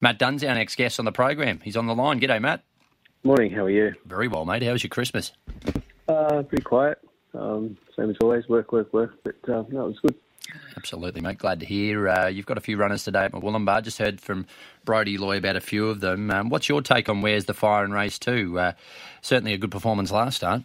Matt Dunn's our next guest on the program. He's on the line. G'day, Matt. Morning, how are you? Very well, mate. How was your Christmas? Uh, pretty quiet. Um, same as always, work, work, work. But uh, no, it was good. Absolutely, mate. Glad to hear. Uh, you've got a few runners today at Murwillumbah. Just heard from Brody Loy about a few of them. Um, what's your take on Where's the Fire in race two? Uh, certainly a good performance last start.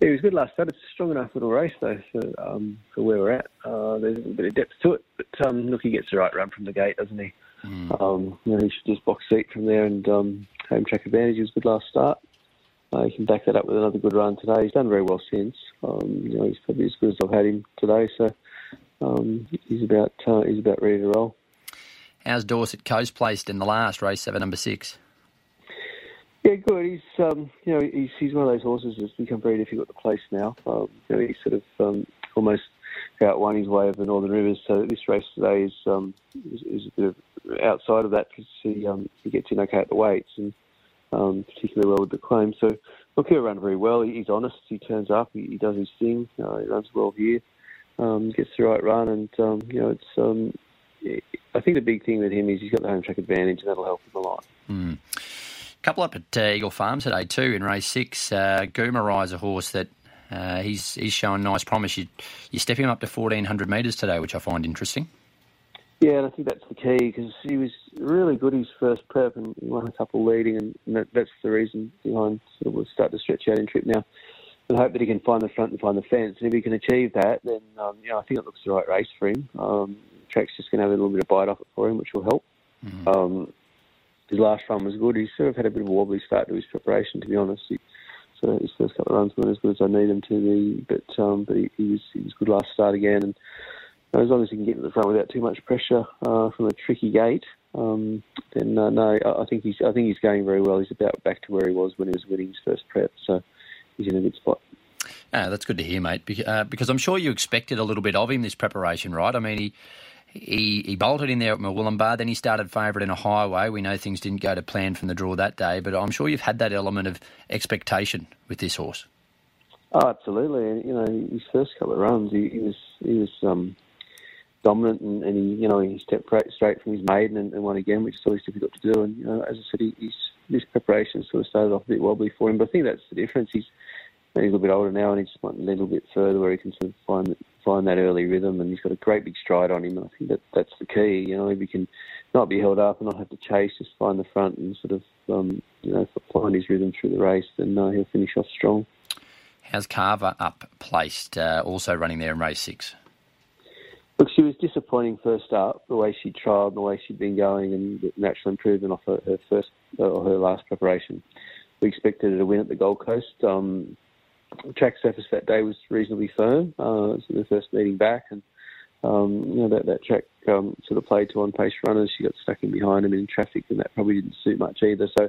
Yeah, it was good last start. It's a strong enough little race, though, for, um, for where we're at. Uh, there's a bit of depth to it. But um, look, he gets the right run from the gate, doesn't he? Mm. Um, you know, he should just box seat from there and um, home track advantage. Was good last start. Uh, he can back that up with another good run today. He's done very well since. Um, you know, he's probably as good as I've had him today. So um, he's about uh, he's about ready to roll. How's Dorset Coast placed in the last race, seven number six? Yeah, good. He's um, you know he's, he's one of those horses that's become very difficult to place now. Um, you know, he's sort of um, almost outwon his way over the Northern Rivers. So this race today is um, is, is, a bit of outside of that because he um, he gets in okay at the weights and um, particularly well with the claim. So look, he'll run very well. He's honest. He turns up. He, he does his thing. Uh, he runs well here um, gets the right run, and um, you know, it's. Um, I think the big thing with him is he's got the home track advantage, and that'll help him a lot. Mm. Couple up at uh, Eagle Farm today too in race six. Uh, Goomer a horse that uh, he's he's showing nice promise. You you step him up to fourteen hundred metres today, which I find interesting. Yeah, and I think that's the key because he was really good his first prep and he won a couple leading, and that, that's the reason behind sort of we'll start to stretch out in trip now and hope that he can find the front and find the fence. And if he can achieve that, then um, you know, I think it looks the right race for him. Um, track's just going to have a little bit of bite off it for him, which will help. Mm-hmm. Um, his last run was good. He sort of had a bit of a wobbly start to his preparation, to be honest. He, so his first couple of runs weren't as good as I need them to be, but um, but he, he, was he was good last start again. And as long as he can get to the front without too much pressure uh, from a tricky gate, um, then uh, no, I, think he's I think he's going very well. He's about back to where he was when he was winning his first prep. So he's in a good spot. Ah, that's good to hear, mate. Uh, because I'm sure you expected a little bit of him this preparation, right? I mean, he he, he bolted in there at Murwillumbah, then he started favourite in a highway. We know things didn't go to plan from the draw that day, but I'm sure you've had that element of expectation with this horse. Oh, absolutely. And, you know, his first couple of runs, he, he was he was um, dominant, and, and, he you know he stepped straight from his maiden and, and won again, which is always difficult to do. And you know, as I said, he, he's this preparation sort of started off a bit wobbly for him, but I think that's the difference. He's a little bit older now, and he's a little bit further where he can sort of find find that early rhythm, and he's got a great big stride on him. And I think that that's the key. You know, if he can not be held up and not have to chase, just find the front and sort of um, you know find his rhythm through the race, then uh, he'll finish off strong. How's Carver up placed? Uh, also running there in race six. Look, she was disappointing first up, the way she trialled, and the way she'd been going, and the natural improvement off her, her first or her last preparation. We expected her to win at the Gold Coast. Um, track surface that day was reasonably firm. Uh, was the first meeting back, and um, you know that that track um, sort of played to on pace runners. She got stuck in behind them in traffic, and that probably didn't suit much either. So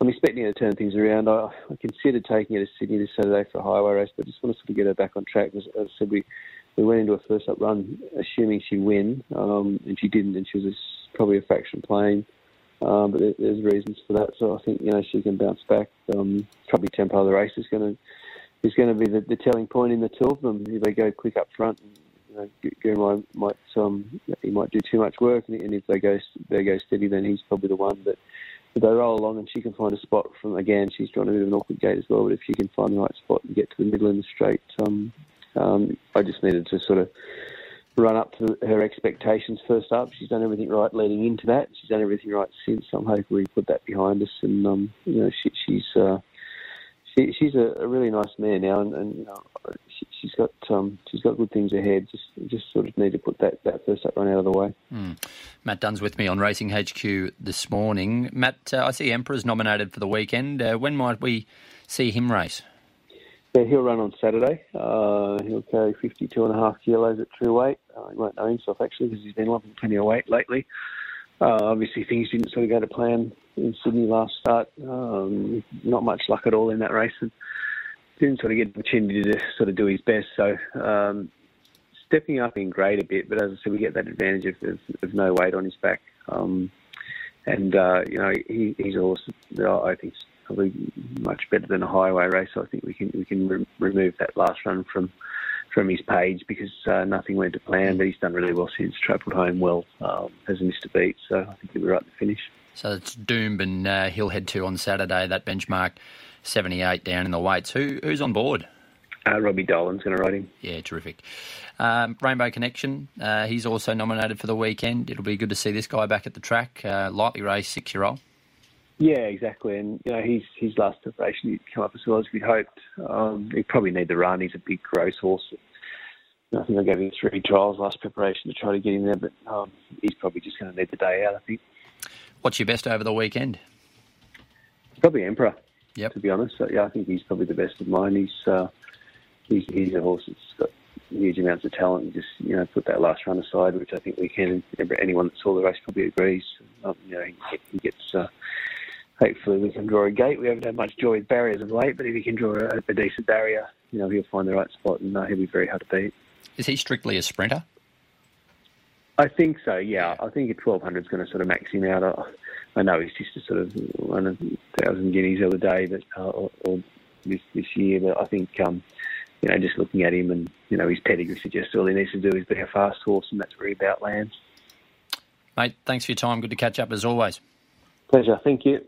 I'm expecting her to turn things around. I, I considered taking her to Sydney this Saturday for a highway race, but I just want to sort of get her back on track. As, as I said, we we went into a first up run assuming she'd win, um, and she didn't, and she was probably a fraction playing. Um, but there, there's reasons for that, so I think you know she can bounce back. Um, probably tempo of the race is going to is going to be the, the telling point in the two of them. If they go quick up front, you know, Gurmai might um, he might do too much work, and, if they go they go steady, then he's probably the one. But if they roll along and she can find a spot from again, she's drawn a bit of an awkward gate as well. But if she can find the right spot and get to the middle in the straight, um, um, I just needed to sort of run up to her expectations first up. She's done everything right leading into that. She's done everything right since. I'm hoping we put that behind us, and um, you know she, she's uh, she, she's a, a, really nice mare now, and, and you know, she, has got um, she's got good things ahead. Just just sort of need to put that, that first up run out of the way. Mm. Matt Dunn's with me on Racing HQ this morning. Matt, uh, I see Emperor's nominated for the weekend. Uh, when might we see him race? Yeah, he'll run on Saturday. Uh, he'll carry 52 and a half kilos at true weight. Uh, he won't know himself actually because he's been lopping plenty of weight lately. Uh, obviously, things didn't sort of go to plan in Sydney last start. Um, not much luck at all in that race, and didn't sort of get the opportunity to sort of do his best. So um, stepping up in grade a bit, but as I said, we get that advantage of, of, of no weight on his back. Um, and uh, you know, he, he's a horse that I think probably much better than a highway race. So I think we can we can re- remove that last run from from his page because uh, nothing went to plan. But he's done really well since. Travelled home well, um, hasn't missed a beat, so I think he'll be right to finish. So it's Doomben uh, he'll head to on Saturday. That benchmark, seventy eight down in the weights. Who who's on board? Uh, Robbie Dolan's going to ride him. Yeah, terrific. Um, Rainbow Connection, uh, he's also nominated for the weekend. It'll be good to see this guy back at the track. Uh, lightly raced six year old. Yeah, exactly. And you know, his his last preparation didn't come up as well as we'd hoped. Um, he probably need the run. He's a big gross horse. I think I gave him three trials last preparation to try to get him there, but um, he's probably just going to need the day out. I think. What's your best over the weekend? Probably Emperor. Yep. To be honest, so, yeah, I think he's probably the best of mine. He's uh, he's, he's a horse that's got huge amounts of talent. And just you know, put that last run aside, which I think we can. Anyone that saw the race probably agrees. Um, you know, he, he gets. Uh, hopefully, we can draw a gate. We haven't had much joy with barriers of late, but if he can draw a, a decent barrier, you know, he'll find the right spot, and uh, he'll be very hard to beat. Is he strictly a sprinter? I think so. Yeah, I think a twelve hundred is going to sort of max him out. I, I know he's just a sort of one of thousand guineas the other day, but uh, or, or this this year. But I think um, you know, just looking at him and you know his pedigree suggests all he needs to do is be a fast horse, and that's where he about lands. Mate, thanks for your time. Good to catch up as always. Pleasure. Thank you.